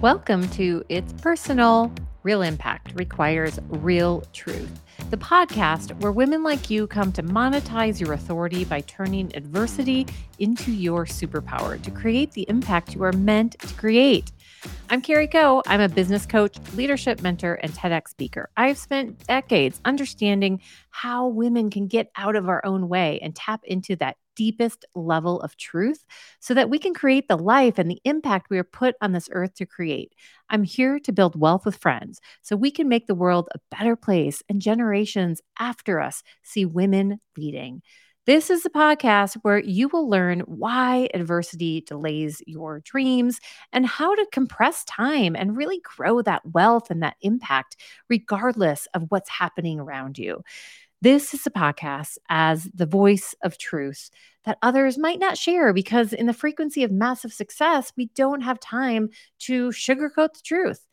Welcome to It's Personal, Real Impact Requires Real Truth, the podcast where women like you come to monetize your authority by turning adversity into your superpower to create the impact you are meant to create. I'm Carrie Koh. I'm a business coach, leadership mentor, and TEDx speaker. I've spent decades understanding how women can get out of our own way and tap into that deepest level of truth so that we can create the life and the impact we are put on this earth to create. I'm here to build wealth with friends so we can make the world a better place and generations after us see women leading. This is a podcast where you will learn why adversity delays your dreams and how to compress time and really grow that wealth and that impact, regardless of what's happening around you. This is a podcast as the voice of truth that others might not share because, in the frequency of massive success, we don't have time to sugarcoat the truth.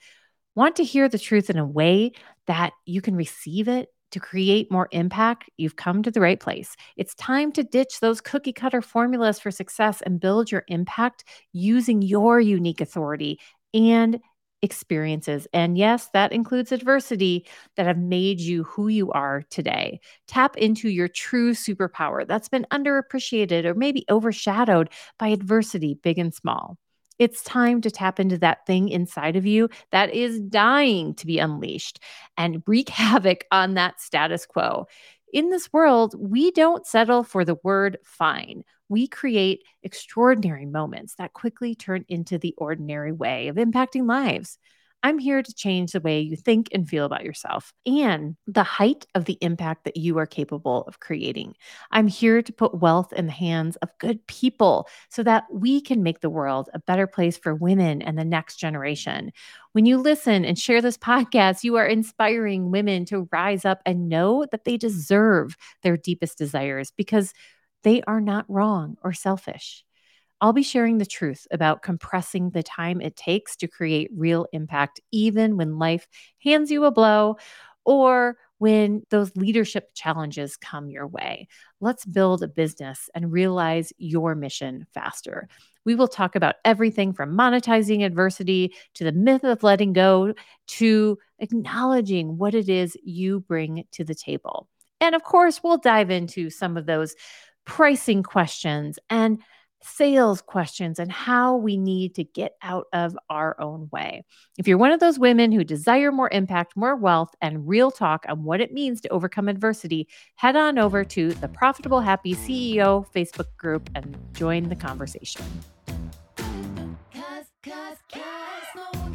Want to hear the truth in a way that you can receive it to create more impact, you've come to the right place. It's time to ditch those cookie cutter formulas for success and build your impact using your unique authority and experiences. And yes, that includes adversity that have made you who you are today. Tap into your true superpower that's been underappreciated or maybe overshadowed by adversity, big and small. It's time to tap into that thing inside of you that is dying to be unleashed and wreak havoc on that status quo. In this world, we don't settle for the word fine. We create extraordinary moments that quickly turn into the ordinary way of impacting lives. I'm here to change the way you think and feel about yourself and the height of the impact that you are capable of creating. I'm here to put wealth in the hands of good people so that we can make the world a better place for women and the next generation. When you listen and share this podcast, you are inspiring women to rise up and know that they deserve their deepest desires because they are not wrong or selfish. I'll be sharing the truth about compressing the time it takes to create real impact, even when life hands you a blow or when those leadership challenges come your way. Let's build a business and realize your mission faster. We will talk about everything from monetizing adversity to the myth of letting go to acknowledging what it is you bring to the table. And of course, we'll dive into some of those pricing questions and sales questions and how we need to get out of our own way. If you're one of those women who desire more impact, more wealth, and real talk on what it means to overcome adversity, head on over to the Profitable Happy CEO Facebook group and join the conversation. Cause, cause, cause.